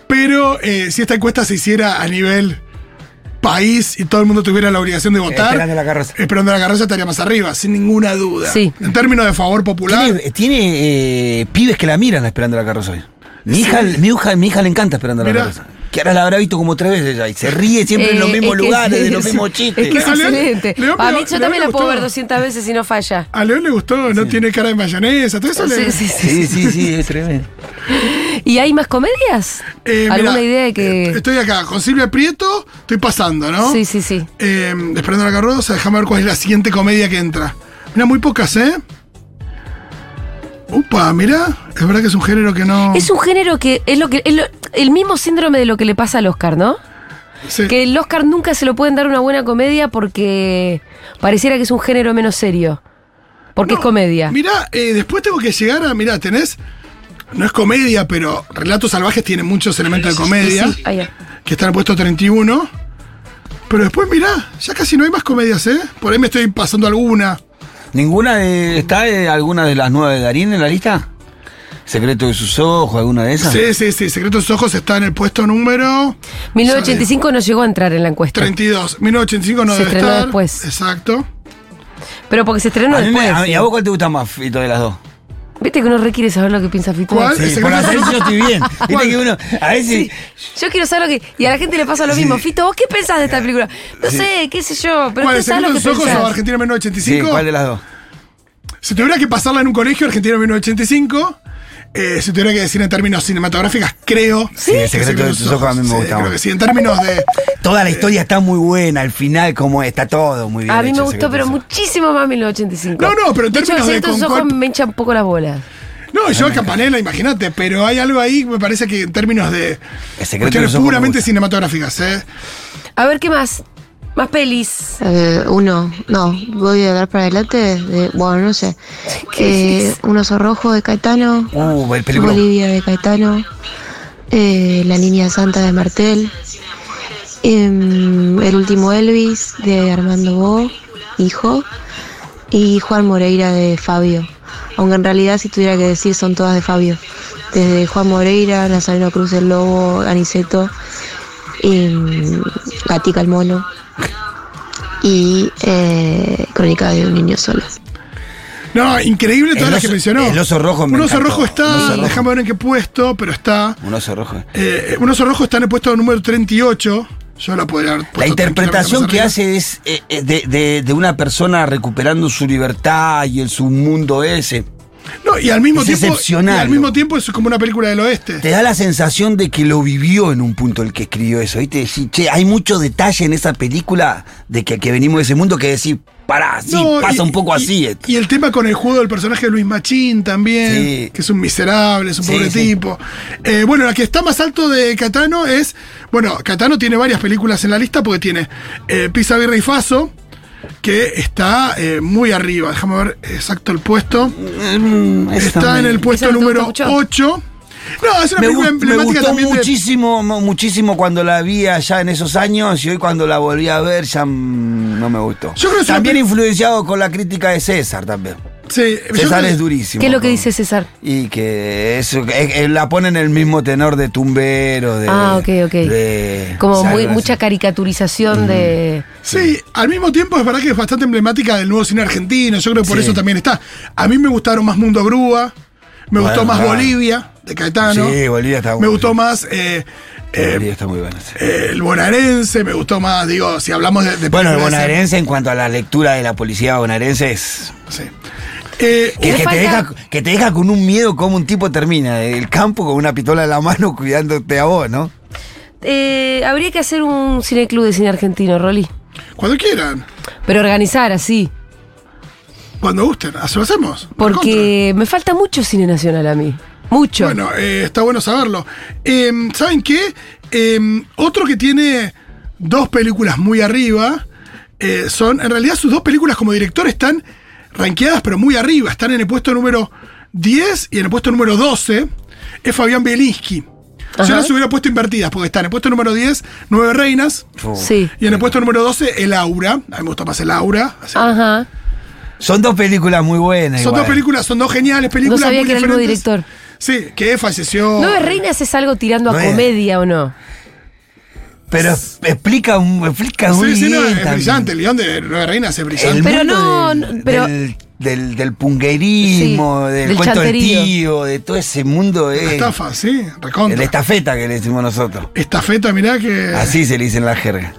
Speaker 4: Pero eh, si esta encuesta se hiciera a nivel país y todo el mundo tuviera la obligación de votar.
Speaker 5: Esperando la carroza.
Speaker 4: Esperando la carroza estaría más arriba, sin ninguna duda.
Speaker 6: Sí.
Speaker 4: En términos de favor popular.
Speaker 5: Tiene, tiene, eh, pibes que la miran esperando la carroza hoy. Mi hija, mi hija, mi hija le encanta esperando
Speaker 4: Mirá.
Speaker 5: la carroza. Que ahora la habrá visto como tres veces ya. Y se ríe siempre en los
Speaker 6: Eh,
Speaker 5: mismos lugares, de los mismos chistes.
Speaker 6: Es que es
Speaker 4: A León-
Speaker 6: excelente.
Speaker 4: León
Speaker 6: a mí yo
Speaker 4: León
Speaker 6: también la puedo ver 200 veces y no falla.
Speaker 4: A León le gustó, no tiene cara de mayonesa, todo eso le.
Speaker 6: Sí, sí, sí.
Speaker 5: Sí, sí, sí, es tremendo.
Speaker 6: ¿Y hay más comedias?
Speaker 4: Eh,
Speaker 6: ¿Alguna
Speaker 4: mirá,
Speaker 6: idea de que.?
Speaker 4: eh, Estoy acá, con Silvia Prieto, estoy pasando, ¿no?
Speaker 6: Sí, sí, sí.
Speaker 4: Eh, esperando la carroza, déjame ver cuál es la siguiente comedia que entra. Mira, muy pocas, ¿eh? Upa, mira, es verdad que es un género que no.
Speaker 6: Es un género que es lo que es lo- el mismo síndrome de lo que le pasa al Oscar, ¿no?
Speaker 4: Sí.
Speaker 6: Que el Oscar nunca se lo pueden dar una buena comedia porque pareciera que es un género menos serio. Porque
Speaker 4: No,
Speaker 6: es comedia.
Speaker 4: Mira, eh, después tengo que llegar a. Mira, tenés. No es comedia, pero Relatos Salvajes tiene muchos elementos de comedia.
Speaker 6: Sí, ah.
Speaker 4: Que está en puesto 31. Pero después, mirá, ya casi no hay más comedias, ¿eh? Por ahí me estoy pasando alguna.
Speaker 5: ¿Ninguna de, está eh, alguna de las nueve de Darín en la lista? ¿Secreto de sus ojos, alguna de esas?
Speaker 4: Sí, sí, sí. Secretos de sus Ojos está en el puesto número
Speaker 6: 1985 no llegó a entrar en la encuesta.
Speaker 4: 32. 1985 no
Speaker 6: Se
Speaker 4: debe
Speaker 6: estrenó
Speaker 4: estar.
Speaker 6: después.
Speaker 4: Exacto.
Speaker 6: Pero porque se estrenó
Speaker 5: A mí me-
Speaker 6: después.
Speaker 5: a- ¿Y a vos cuál te gusta más, Fito, de las dos?
Speaker 6: Viste que uno requiere saber lo que piensa Fito.
Speaker 4: ¿Cuál?
Speaker 5: Sí,
Speaker 4: ¿El
Speaker 5: por hacer yo estoy bien. Viste que uno, a veces...
Speaker 6: Yo quiero saber lo que. Y a la gente le pasa lo mismo. Fito, ¿vos qué pensás de esta película? No sé, qué sé yo, pero
Speaker 4: ¿Cuál?
Speaker 6: ¿qué
Speaker 4: ¿El
Speaker 6: sabes lo que
Speaker 4: Ojos o
Speaker 6: pensás?
Speaker 4: Argentina
Speaker 5: Sí,
Speaker 4: 1985?
Speaker 5: ¿cuál de las dos?
Speaker 4: Si tuviera que pasarla en un colegio, Argentina 1985. Eh, si tuviera que decir en términos cinematográficos, creo.
Speaker 5: Sí, El secreto de sus ojos a mí me
Speaker 4: Sí, Creo que sí, en términos de.
Speaker 5: Toda la historia está muy buena, el final como está todo muy bien.
Speaker 6: A mí
Speaker 5: hecho,
Speaker 6: me gustó, pero
Speaker 5: de
Speaker 6: muchísimo más 1985.
Speaker 4: No, no, pero en
Speaker 6: De
Speaker 4: términos
Speaker 6: el
Speaker 4: de
Speaker 6: secreto de sus ojos me enchan un poco las bolas.
Speaker 4: No, yo a Campanella, imagínate, pero hay algo ahí que me parece que en términos de.
Speaker 5: El secreto de
Speaker 4: Cuestiones
Speaker 5: me
Speaker 4: puramente cinematográficas, ¿eh?
Speaker 6: A ver, ¿qué más? Más pelis.
Speaker 8: Eh, uno, no, voy a dar para adelante, de- bueno, no sé.
Speaker 6: ¿Qué
Speaker 8: Eh, un oso rojo de Caetano,
Speaker 5: Uh, el película.
Speaker 8: Bolivia de Caetano, eh, La línea santa de Martel, em, El último Elvis de Armando Bo, hijo, y Juan Moreira de Fabio. Aunque en realidad si tuviera que decir son todas de Fabio. Desde Juan Moreira, Nazareno Cruz el Lobo, Aniceto, em, Gatica el Mono y eh, Crónica de un niño solo.
Speaker 4: No, increíble todas las que mencionó.
Speaker 5: el oso rojo me
Speaker 4: Un oso
Speaker 5: encantó.
Speaker 4: rojo está,
Speaker 5: Un oso rojo.
Speaker 4: déjame ver en qué puesto, pero está.
Speaker 5: Un oso rojo.
Speaker 4: Eh, un oso rojo está en el puesto número 38. Yo la podría haber
Speaker 5: La interpretación que hace es eh, eh, de, de- de una persona recuperando su libertad y el submundo ese.
Speaker 4: No, y al mismo
Speaker 5: es
Speaker 4: tiempo.
Speaker 5: excepcional,
Speaker 4: y al mismo tiempo es como una película del oeste.
Speaker 5: Te da la sensación de que lo vivió en un punto el que escribió eso. che, hay mucho detalle en esa película de que, que venimos de ese mundo que decir, pará, sí,
Speaker 4: No,
Speaker 5: pasa
Speaker 4: y-
Speaker 5: un poco así.
Speaker 4: Y el tema con el juego del personaje de Luis Machín también,
Speaker 5: Sí.
Speaker 4: que es un miserable, es un
Speaker 5: Sí,
Speaker 4: pobre tipo. Eh, bueno, la que está más alto de Catano es. Bueno, Catano tiene varias películas en la lista porque tiene eh, Pisa, Birra y Faso, que está eh, muy arriba. Déjame ver exacto el puesto.
Speaker 5: Mm,
Speaker 4: Está en el puesto
Speaker 6: ¿Esa no te
Speaker 4: número
Speaker 6: gusta mucho?
Speaker 4: 8. No, es una
Speaker 5: Me,
Speaker 4: película
Speaker 5: gust- me
Speaker 4: emblemática
Speaker 5: gustó
Speaker 4: también
Speaker 5: muchísimo, mu- muchísimo cuando la vi allá en esos años y hoy cuando la volví a ver ya mm, no me gustó.
Speaker 4: Yo creo que
Speaker 5: también influenciado con la crítica de César también.
Speaker 4: Sí,
Speaker 5: César es durísimo.
Speaker 6: ¿Qué es lo que dice César?
Speaker 5: Y que eso, que- eh, la pone en el mismo tenor de tumbero, de...
Speaker 6: Ah, ok, ok.
Speaker 5: de-
Speaker 6: Como muy, mucha caricaturización de.
Speaker 4: Sí, al mismo tiempo es verdad que es bastante emblemática del nuevo cine argentino. Yo creo que por
Speaker 5: Sí.
Speaker 4: eso también está. A mí me gustaron más Mundo Grúa, me
Speaker 5: Bueno,
Speaker 4: gustó más
Speaker 5: claro.
Speaker 4: Bolivia, de Caetano.
Speaker 5: Sí, Bolivia está
Speaker 4: Me
Speaker 5: bueno.
Speaker 4: gustó más eh, eh,
Speaker 5: Bolivia está muy sí.
Speaker 4: eh, el bonaerense, me gustó más, digo, si hablamos de. de
Speaker 5: Bueno, el bonaerense en cuanto a la lectura de la policía bonaerense es...
Speaker 4: Sí. Eh,
Speaker 5: Que, te deja, que te deja con un miedo como un tipo termina del campo con una pistola en la mano cuidándote a vos, ¿no?
Speaker 6: Eh, habría que hacer un cineclub de cine argentino, Rolly.
Speaker 4: cuando quieran,
Speaker 6: Pero organizar así.
Speaker 4: cuando gusten, así lo hacemos.
Speaker 6: Porque me falta mucho cine nacional a mí. Mucho.
Speaker 4: Bueno, eh, está bueno saberlo. Eh, ¿Saben qué? Eh, otro que tiene dos películas muy arriba eh, son, en realidad sus dos películas como director están rankeadas pero muy arriba. Están en el puesto número 10 y en el puesto número 12, es Fabián Bielinski. Yo
Speaker 6: Ajá.
Speaker 4: las hubiera puesto invertidas, porque están en el puesto número 10, Nueve Reinas,
Speaker 6: Sí.
Speaker 4: y en el puesto número 12, El Aura. A mí me gusta más El Aura.
Speaker 6: Ajá.
Speaker 5: Son dos películas muy buenas.
Speaker 4: son
Speaker 5: igual.
Speaker 4: dos películas, son dos geniales
Speaker 6: No
Speaker 4: películas.
Speaker 6: sabía
Speaker 4: muy
Speaker 6: que era el mismo director.
Speaker 4: Sí, que falleció.
Speaker 6: ¿Nueve Reinas es algo tirando a
Speaker 5: No es.
Speaker 6: comedia o no?
Speaker 5: Pero explica, un- explica muy
Speaker 4: Sí, sí, no,
Speaker 5: bien.
Speaker 4: es
Speaker 5: también.
Speaker 4: brillante. El guion de Nueve Reinas es brillante.
Speaker 5: El
Speaker 6: Pero
Speaker 5: mundo
Speaker 6: no,
Speaker 5: del,
Speaker 6: pero-
Speaker 5: del, del, del punguerismo,
Speaker 6: Sí,
Speaker 5: del,
Speaker 6: del
Speaker 5: cuento
Speaker 6: chanterío.
Speaker 5: del tío, de todo ese mundo.
Speaker 4: La
Speaker 5: Es,
Speaker 4: estafa, sí,
Speaker 5: el
Speaker 4: recontra.
Speaker 5: estafeta que le decimos nosotros.
Speaker 4: Estafeta, mirá que.
Speaker 5: Así se le dice en la jerga.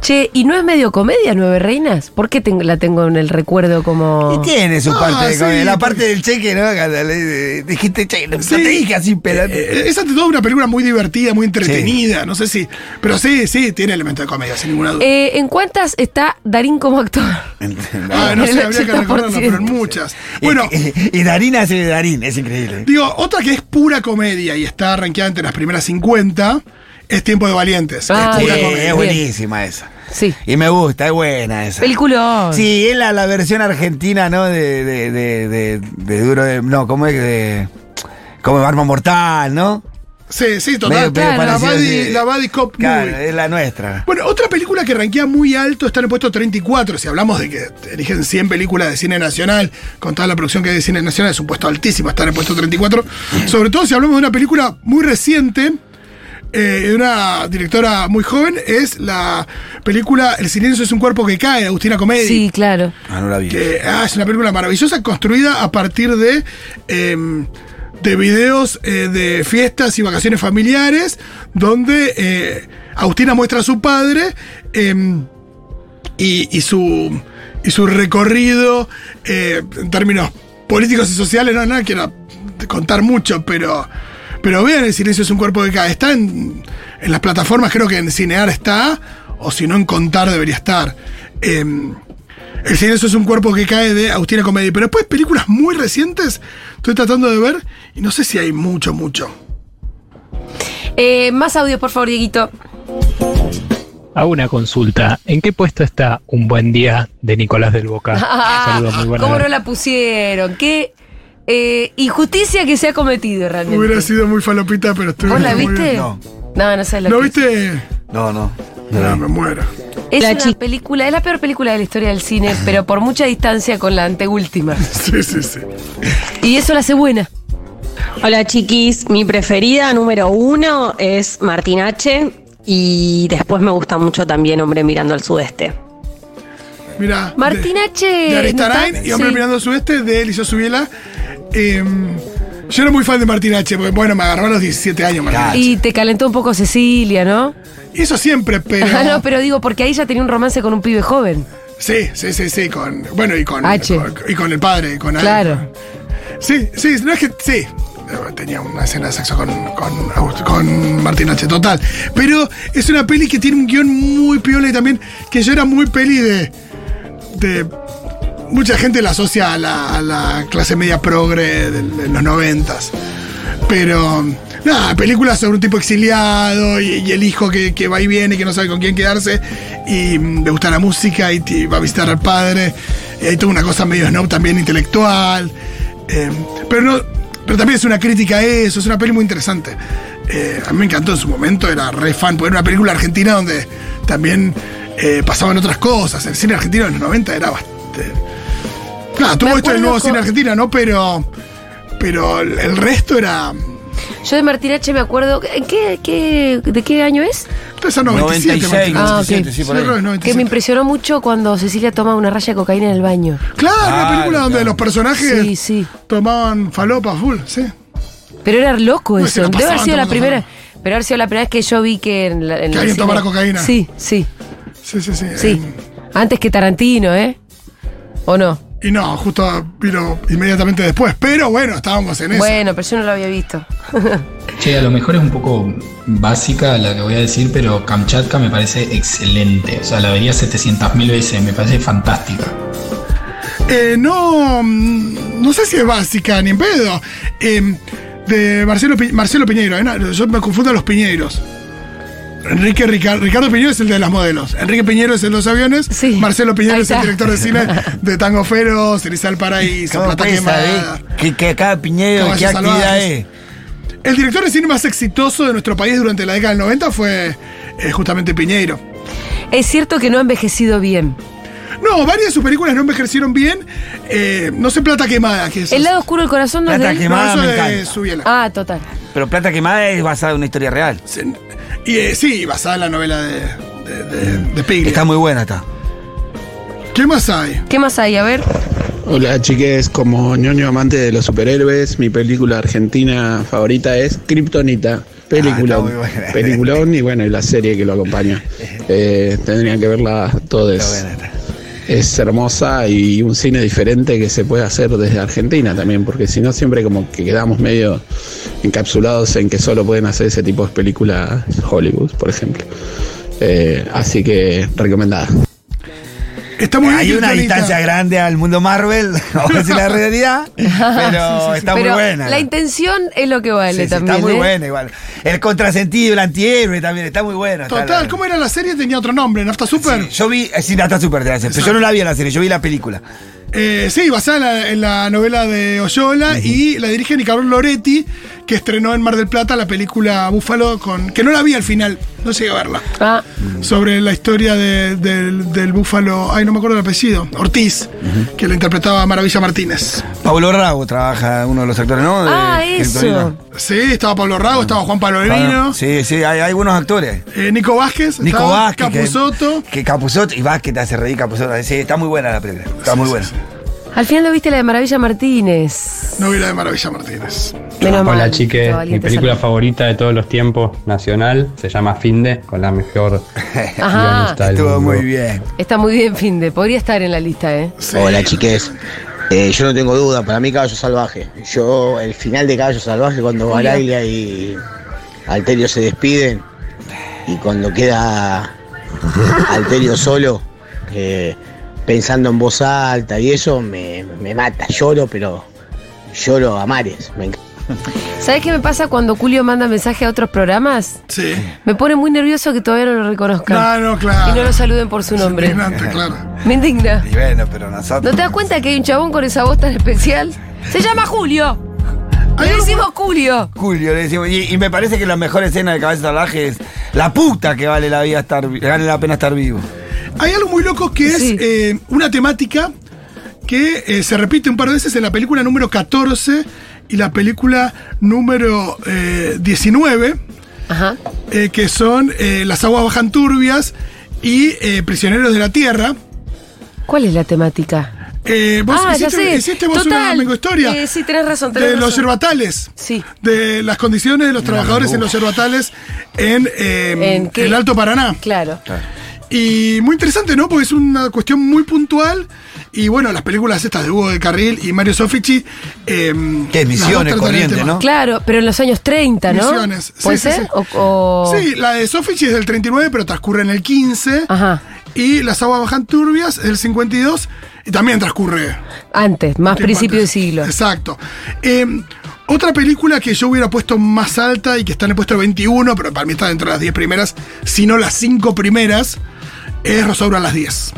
Speaker 6: Che, ¿y no es medio comedia Nueve Reinas? ¿Por qué ten- la tengo en el recuerdo como.?
Speaker 5: Y tiene su
Speaker 4: Ah,
Speaker 5: parte de
Speaker 4: sí,
Speaker 5: comedia. La parte del cheque, ¿no? Dijiste cheque, no
Speaker 4: Sí.
Speaker 5: te dije así, pero.
Speaker 4: Eh, Es ante todo una película muy divertida, muy entretenida. No sé si. Pero sí, sí, tiene elementos de comedia, sin ninguna duda.
Speaker 6: Eh, ¿En cuántas está Darín como actor?
Speaker 4: Ah, no sé, habría que
Speaker 6: 80%.
Speaker 4: recordarlo, pero en muchas. Bueno,
Speaker 5: y, y Darín hace de Darín, es increíble.
Speaker 4: digo, otra que es pura comedia y está rankeada entre las primeras 50 es Tiempo de Valientes.
Speaker 6: Ah,
Speaker 4: es pura
Speaker 6: bien,
Speaker 4: comedia.
Speaker 5: es
Speaker 6: bien.
Speaker 5: buenísima esa.
Speaker 6: Sí.
Speaker 5: Y me gusta, es buena esa.
Speaker 6: Peliculón.
Speaker 5: Sí, es la, la versión argentina, ¿no? De, de, de, de, de duro de. No, ¿cómo es? De, como Arma Mortal, ¿no?
Speaker 4: Sí, sí, total.
Speaker 5: medio
Speaker 6: claro.
Speaker 4: la,
Speaker 5: así.
Speaker 4: la buddy Cop
Speaker 5: Claro,
Speaker 4: Movie.
Speaker 5: es la nuestra.
Speaker 4: Bueno, otra película que rankea muy alto está en el puesto 34. Si hablamos de que eligen 100 películas de cine nacional, con toda la producción que hay de cine nacional, es un puesto altísimo, está en el puesto 34. Sobre todo si hablamos de una película muy reciente, eh, de una directora muy joven, es la película El silencio es un cuerpo que cae, de Agustina Comedi.
Speaker 6: Sí, claro.
Speaker 5: Ah, no la vi.
Speaker 4: Que ah, es una película maravillosa construida a partir de, em, de videos eh, de fiestas y vacaciones familiares, donde eh, Agustina muestra a su padre em, y, y su, y su recorrido eh, en términos políticos y sociales. No, no quiero contar mucho, pero, pero vean El silencio es un cuerpo que cae. Está en, en las plataformas, creo que en Cinear está, o si no en Contar debería estar. Em, el silencio es un cuerpo que cae de Agustina Comedi. Pero después películas muy recientes estoy tratando de ver y no sé si hay mucho, mucho.
Speaker 6: Eh, más audios, por favor, Dieguito.
Speaker 11: Hago una consulta. ¿En qué puesto está Un buen día de Nicolás del Boca? Saludos, muy buenas.
Speaker 6: ¿Cómo no la pusieron? ¿Qué eh, injusticia que se ha cometido realmente?
Speaker 4: Hubiera sido muy falopita, pero estoy
Speaker 6: ¿Vos la
Speaker 4: muy
Speaker 6: viste?
Speaker 4: bien.
Speaker 5: No.
Speaker 6: No, no sé lo
Speaker 4: ¿No
Speaker 6: que
Speaker 4: viste?
Speaker 5: No, no.
Speaker 4: No, me muero.
Speaker 6: Es
Speaker 10: La
Speaker 6: una película, es la peor película de la historia del cine, pero por mucha distancia con la anteúltima.
Speaker 4: Sí, sí, sí.
Speaker 6: Y eso la hace buena.
Speaker 12: Hola chiquis, mi preferida número uno es Martín H. Y después me gusta mucho también Hombre Mirando al Sudeste.
Speaker 4: Mira.
Speaker 6: Martín
Speaker 4: de-
Speaker 6: H.
Speaker 4: De
Speaker 6: ¿no
Speaker 4: Aristarain y Hombre
Speaker 6: Sí.
Speaker 4: Mirando al Sudeste de Eliseo Subiela. Eh, yo era muy fan de Martín H. Porque, bueno, me agarró a los 17 años Martín H.
Speaker 6: Y te calentó un poco Cecilia, ¿no?
Speaker 4: Y eso siempre, pero.
Speaker 6: No, pero digo, porque ahí ya tenía un romance con un pibe joven.
Speaker 4: Sí, sí, sí, sí. Con, bueno, y con,
Speaker 6: H.
Speaker 4: con- y con el padre, con.
Speaker 6: Claro.
Speaker 4: Sí, sí, no es que. Sí. Tenía una escena de sexo con, con, con Martín H. Total. Pero es una peli que tiene un guion muy piola y también que yo era muy peli de. de mucha gente la asocia a la, clase media progre de, los noventas. Pero. Nada, películas sobre un tipo exiliado y, el hijo que, va y viene y que no sabe con quién quedarse y mm, le gusta la música y, va a visitar al padre. Y hay toda una cosa medio snob también intelectual. Eh, pero no, pero también es una crítica a eso, es una peli muy interesante. Eh, a mí me encantó en su momento, era re fan, porque era una película argentina donde también eh, pasaban otras cosas. El cine argentino en los 90 era bastante. Nada, tuvo esto del nuevo
Speaker 6: con-
Speaker 4: cine argentino, ¿no? Pero. Pero el resto era.
Speaker 6: Yo de Martín H. me acuerdo. ¿en ¿Qué, qué, ¿De qué año es?
Speaker 4: El 97,
Speaker 5: 96,
Speaker 4: Martín.
Speaker 6: Ah,
Speaker 5: 97,
Speaker 6: ok.
Speaker 5: sí, por
Speaker 6: Que
Speaker 4: 97.
Speaker 6: me impresionó mucho cuando Cecilia toma una raya de cocaína en el baño.
Speaker 4: Claro, una
Speaker 5: Claro,
Speaker 4: película donde
Speaker 5: claro.
Speaker 4: los personajes
Speaker 6: Sí, sí.
Speaker 4: tomaban falopa full, sí.
Speaker 6: Pero era loco
Speaker 4: No,
Speaker 6: eso. Debe haber sido la primera.
Speaker 4: cocaína.
Speaker 6: Pero haber sido la primera vez que yo vi que en, la, en
Speaker 4: Que alguien
Speaker 6: cine-
Speaker 4: tomara cocaína.
Speaker 6: Sí, sí,
Speaker 4: Sí, sí, sí.
Speaker 6: sí.
Speaker 4: Eh,
Speaker 6: Antes que Tarantino, ¿eh? ¿O no?
Speaker 4: Y no, justo vino inmediatamente después. Pero bueno, estábamos en eso.
Speaker 6: Bueno, pero yo no lo había visto.
Speaker 13: Che, a lo mejor es un poco básica la que voy a decir, pero Kamchatka me parece excelente. O sea, la vería 700.000 veces, me parece fantástica.
Speaker 4: Eh, no, mm, no sé si es básica ni en pedo. Eh, de Marcelo, Pi- Marcelo Piñeiro, ¿eh? No, yo me confundo a los Piñeiros. Enrique Ricardo, Ricardo Piñero es el de las modelos. Enrique Piñero es el de los aviones.
Speaker 6: Sí.
Speaker 4: Marcelo Piñero es el director de cine de Tango Feroz, Ceniza del Paraíso,
Speaker 5: ¿Cómo
Speaker 4: Plata Quemada.
Speaker 5: saber que, acá Piñero, qué actividad es?
Speaker 4: El director de cine más exitoso de nuestro país durante la década del 90 fue eh, justamente Piñeiro.
Speaker 6: Es cierto que no ha envejecido bien.
Speaker 4: No, varias de sus películas no envejecieron bien. Eh, no sé, Plata Quemada, que es.
Speaker 6: El lado oscuro del corazón no es de
Speaker 5: Plata
Speaker 6: él.
Speaker 5: Quemada
Speaker 4: No, eso
Speaker 5: me
Speaker 4: de. Subiela.
Speaker 6: Ah, total.
Speaker 5: Pero Plata Quemada es basada en una historia real.
Speaker 4: Y eh, sí, basada en la novela de, de, de- de Piglia.
Speaker 5: Está muy buena, está.
Speaker 4: ¿Qué más hay?
Speaker 6: ¿Qué más hay? A ver.
Speaker 14: Hola chiques, como ñoño amante de los superhéroes, mi película argentina favorita es Kryptonita. Peliculón,
Speaker 5: Ah,
Speaker 14: peliculón y bueno, y la serie que lo acompaña. Eh, tendrían que verla todos. Es hermosa y un cine diferente que se puede hacer desde Argentina también, porque si no siempre como que quedamos medio encapsulados en que solo pueden hacer ese tipo de películas Hollywood, por ejemplo. Eh, así que recomendada.
Speaker 4: Está muy bien.
Speaker 5: Hay una distancia grande al mundo Marvel, vamos a decir la realidad, pero está
Speaker 6: Pero
Speaker 5: muy buena.
Speaker 6: La intención es lo que vale también.
Speaker 5: está muy
Speaker 6: ¿eh?
Speaker 5: buena igual. El contrasentido, el antihéroe también, está muy bueno. está
Speaker 4: Total,
Speaker 5: la-
Speaker 4: ¿cómo era la serie? Tenía otro nombre, Nafta Super.
Speaker 5: Yo vi, eh, sí, está súper hace, pero yo no la vi en la serie, yo vi la película.
Speaker 4: Eh, sí, basada en la, en la novela de Oyola y la dirige Nicolás Loretti, que estrenó en Mar del Plata la película Búfalo, con, que no la vi al final, no llegué a verla.
Speaker 6: Ah,
Speaker 4: Sobre la historia de- del, del búfalo, ay, no me acuerdo el apellido, Ortiz, que lo interpretaba Maravilla Martínez.
Speaker 5: Pablo Rago trabaja, uno de los actores, ¿no? De
Speaker 6: Ah, eso.
Speaker 4: Sí, estaba Pablo Rago, estaba Juan Palomino,
Speaker 5: Sí, sí, hay, hay buenos actores.
Speaker 4: eh, Nico Vázquez,
Speaker 5: Nico Vázquez. que-
Speaker 4: Capusotto.
Speaker 5: Que, Capusotto y Vázquez te hace reír Capusotto. Sí, está muy buena la película. Está muy buena.
Speaker 6: Al final lo viste la de Maravilla Martínez.
Speaker 4: Novela de Maravilla Martínez.
Speaker 6: Menos mal.
Speaker 11: Hola chiques,
Speaker 6: Estaba alguien
Speaker 11: mi película favorita de todos los tiempos, nacional, se llama Finde, con la mejor
Speaker 6: Ajá.
Speaker 11: guionista del
Speaker 5: Estuvo
Speaker 11: mundo.
Speaker 5: muy bien.
Speaker 6: Está muy bien, Finde. Podría estar en la lista, ¿eh?
Speaker 15: Hola chiques, Eh, yo no tengo duda, para mí Caballo Salvaje. Yo, el final de Caballo Salvaje, cuando. Baraglia y Alterio se despiden y cuando queda Alterio solo, eh, pensando en voz alta y eso, me, me mata. Lloro, pero lloro a mares. Me encanta.
Speaker 6: ¿Sabes qué me pasa cuando Julio manda mensaje a otros programas?
Speaker 4: Sí.
Speaker 6: Me pone muy nervioso que todavía no lo reconozcan.
Speaker 4: No, no, claro.
Speaker 6: Y no lo saluden por su nombre.
Speaker 4: Indignante, claro.
Speaker 6: Me indigna.
Speaker 5: Y bueno, pero nosotros.
Speaker 6: ¿No te das cuenta que hay un chabón con esa voz tan especial? Se llama Julio. Le decimos Julio.
Speaker 5: Julio, le decimos. Y, y me parece que la mejor escena de Cabeza Salvaje es la puta que vale la vida estar vale la pena estar vivo.
Speaker 4: Hay algo muy loco que es
Speaker 6: Sí.
Speaker 4: eh, una temática que eh, se repite un par de veces en la película número 14 y la película número eh, 19,
Speaker 6: Ajá.
Speaker 4: eh, que son eh, Las aguas bajan turbias y eh, Prisioneros de la Tierra.
Speaker 6: ¿Cuál es la temática?
Speaker 4: Eh, vos
Speaker 6: ah, ya
Speaker 4: hiciste,
Speaker 6: sé.
Speaker 4: hiciste vos
Speaker 6: Total.
Speaker 4: una historia
Speaker 6: Eh, sí, tenés razón. Tenés
Speaker 4: de los yerbatales.
Speaker 6: Sí.
Speaker 4: De las condiciones de los trabajadores en los yerbatales en, eh,
Speaker 6: ¿En
Speaker 4: el Alto Paraná.
Speaker 6: Claro.
Speaker 4: Y muy interesante, ¿no? Porque es una cuestión muy puntual. Y bueno, las películas estas de Hugo de Carril y Mario Sofici. Eh,
Speaker 5: Que Misiones,
Speaker 4: tratan el
Speaker 5: Corriente,
Speaker 4: tema.
Speaker 5: ¿no?
Speaker 6: Claro, pero en los años 30, ¿no?
Speaker 4: Misiones. Sí,
Speaker 6: ¿Puede
Speaker 4: sí,
Speaker 6: ser?
Speaker 4: sí.
Speaker 6: O, o-
Speaker 4: Sí, la de Sofici es del 39, pero transcurre en el 15.
Speaker 6: Ajá.
Speaker 4: Y Las aguas bajan turbias es del 52 y también transcurre.
Speaker 6: Antes, más principio de
Speaker 4: antes.
Speaker 6: siglo.
Speaker 4: Exacto. Eh, otra película que yo hubiera puesto más alta y que está en el puesto 21, pero para mí está dentro de las 10 primeras, si no las 5 primeras, es Rosaura a las 10.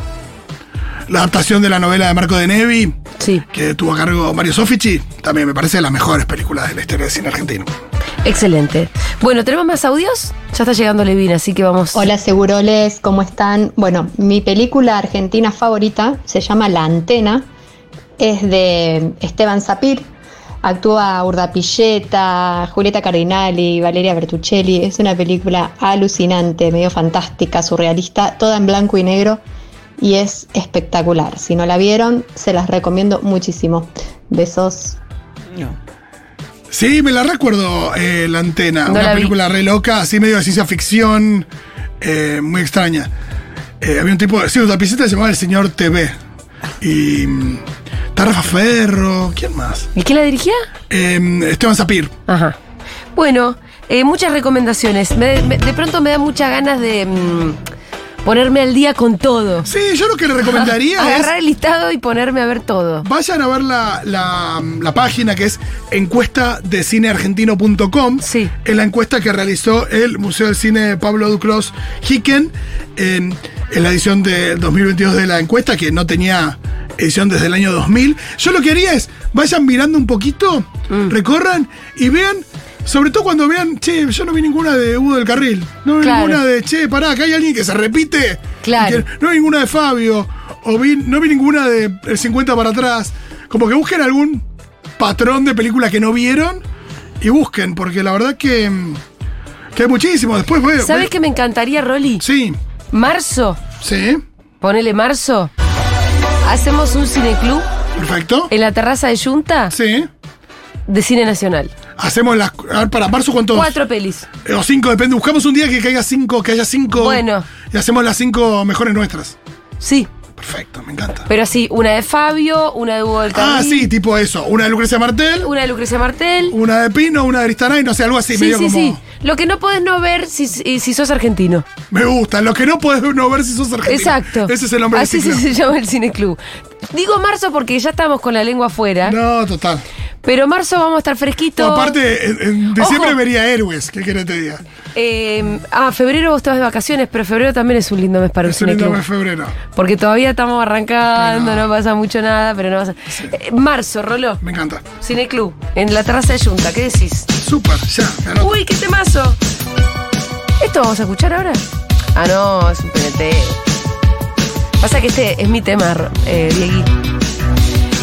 Speaker 4: La adaptación de la novela de Marco de Nevi,
Speaker 6: Sí.
Speaker 4: que tuvo a cargo Mario Sofici, también me parece de las mejores películas de la historia del cine argentino.
Speaker 6: Excelente. Bueno, ¿tenemos más audios? Ya está llegando Levin, así que vamos.
Speaker 16: Hola Seguroles, ¿cómo están? Bueno, mi película argentina favorita se llama La Antena, es de Esteban Zapir, actúa Urda Pilleta, Julieta Cardinali, Valeria Bertuccelli, es una película alucinante, medio fantástica, surrealista, toda en blanco y negro y es espectacular. Si no la vieron, se las recomiendo muchísimo. Besos.
Speaker 4: Sí, me la recuerdo, eh, La Antena,
Speaker 6: No
Speaker 4: una
Speaker 6: la vi.
Speaker 4: película re loca, así medio de ciencia ficción, eh, muy extraña. Eh, había un tipo, sí, una piscina se llamaba El Señor TV. Y. está Rafa Ferro, ¿quién más?
Speaker 6: ¿Y quién la dirigía?
Speaker 4: Eh, Esteban Zapir.
Speaker 6: Ajá. Bueno, eh, muchas recomendaciones. Me- me- de pronto me da muchas ganas de mm, ponerme al día con todo.
Speaker 4: Sí, yo lo que le recomendaría es.
Speaker 6: Agarrar el listado y ponerme a ver todo.
Speaker 4: Vayan a ver la, la- la página que es encuesta de cineargentino.com.
Speaker 6: Sí.
Speaker 4: En la encuesta que realizó el Museo del Cine Pablo Duclos Hicken en, en la edición de 2022 de la encuesta, que no tenía edición desde el año 2000. Yo lo que haría es, vayan mirando un poquito,
Speaker 6: Mm.
Speaker 4: recorran y vean Sobre todo cuando vean, che, yo no vi ninguna de Hugo del Carril. No vi
Speaker 6: Claro.
Speaker 4: ninguna de, che, pará, acá hay alguien que se repite.
Speaker 6: Claro.
Speaker 4: Que- no vi ninguna de Fabio. O vi, no vi ninguna de El 50 para atrás. Como que busquen algún patrón de películas que no vieron y busquen, porque la verdad que, que hay muchísimo. Después voy,
Speaker 6: ¿Sabes qué me encantaría, Rolly?
Speaker 4: Sí.
Speaker 6: Marzo.
Speaker 4: Sí.
Speaker 6: Ponele marzo. Hacemos un cineclub.
Speaker 4: Perfecto.
Speaker 6: En la terraza de Junta.
Speaker 4: Sí.
Speaker 6: De cine nacional.
Speaker 4: Hacemos las. A ver, para marzo, ¿cuántos?
Speaker 6: Cuatro pelis.
Speaker 4: Eh, O cinco, depende. Buscamos un día que caiga cinco, que haya cinco.
Speaker 6: Bueno.
Speaker 4: Y hacemos las cinco mejores nuestras.
Speaker 6: Sí.
Speaker 4: Perfecto, me encanta.
Speaker 6: Pero sí, una de Fabio, una de Hugo del Carril.
Speaker 4: Ah, sí, tipo eso. Una de Lucrecia Martel,
Speaker 6: Una de Lucrecia Martel.
Speaker 4: una de Pino, una de Aristanay, no sé, algo así,
Speaker 6: Sí,
Speaker 4: medio
Speaker 6: sí,
Speaker 4: como.
Speaker 6: sí. Lo que no podés no ver si, si, sos argentino.
Speaker 4: Me gusta. Lo que no puedes no ver si sos argentino.
Speaker 6: Exacto.
Speaker 4: Ese es el nombre
Speaker 6: Así
Speaker 4: del
Speaker 6: se, se llama el cineclub. Digo marzo porque ya estamos con la lengua afuera.
Speaker 4: No, total.
Speaker 6: Pero marzo vamos a estar fresquito.
Speaker 4: No, aparte, en, en diciembre
Speaker 6: Ojo.
Speaker 4: vería héroes. ¿Qué querés te diga?
Speaker 6: Eh, ah, febrero vos te vas de vacaciones, pero febrero también es un lindo mes para
Speaker 4: Es un lindo mes febrero.
Speaker 6: Porque todavía estamos arrancando, no pasa mucho nada, pero no pasa. Eh, marzo, Rolo.
Speaker 4: Me encanta.
Speaker 6: Cineclub, en la terraza de Junta, ¿qué decís?
Speaker 4: Súper, ya. me.
Speaker 6: Uy, qué temazo. ¿Esto vamos a escuchar ahora? Ah, no, es un PNT. Pasa que este es mi tema, eh.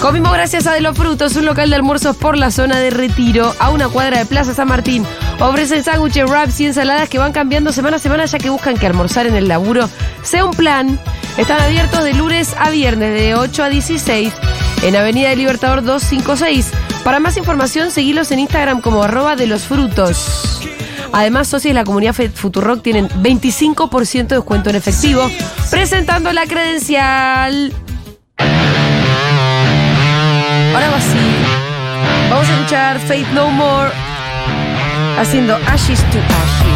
Speaker 6: Comimos gracias a De los Frutos, un local de almuerzos por la zona de Retiro, a una cuadra de Plaza San Martín. Ofrecen sándwiches, wraps y ensaladas que van cambiando semana a semana ya que buscan que almorzar en el laburo sea un plan. Están abiertos de lunes a viernes de 8 a 16 en Avenida del Libertador 256. Para más información, seguilos en Instagram como arroba de los frutos. Además, socios de la comunidad Futurock tienen 25% de descuento en efectivo, presentando la credencial. Ahora va así. Vamos a escuchar Faith No More haciendo Ashes to Ash.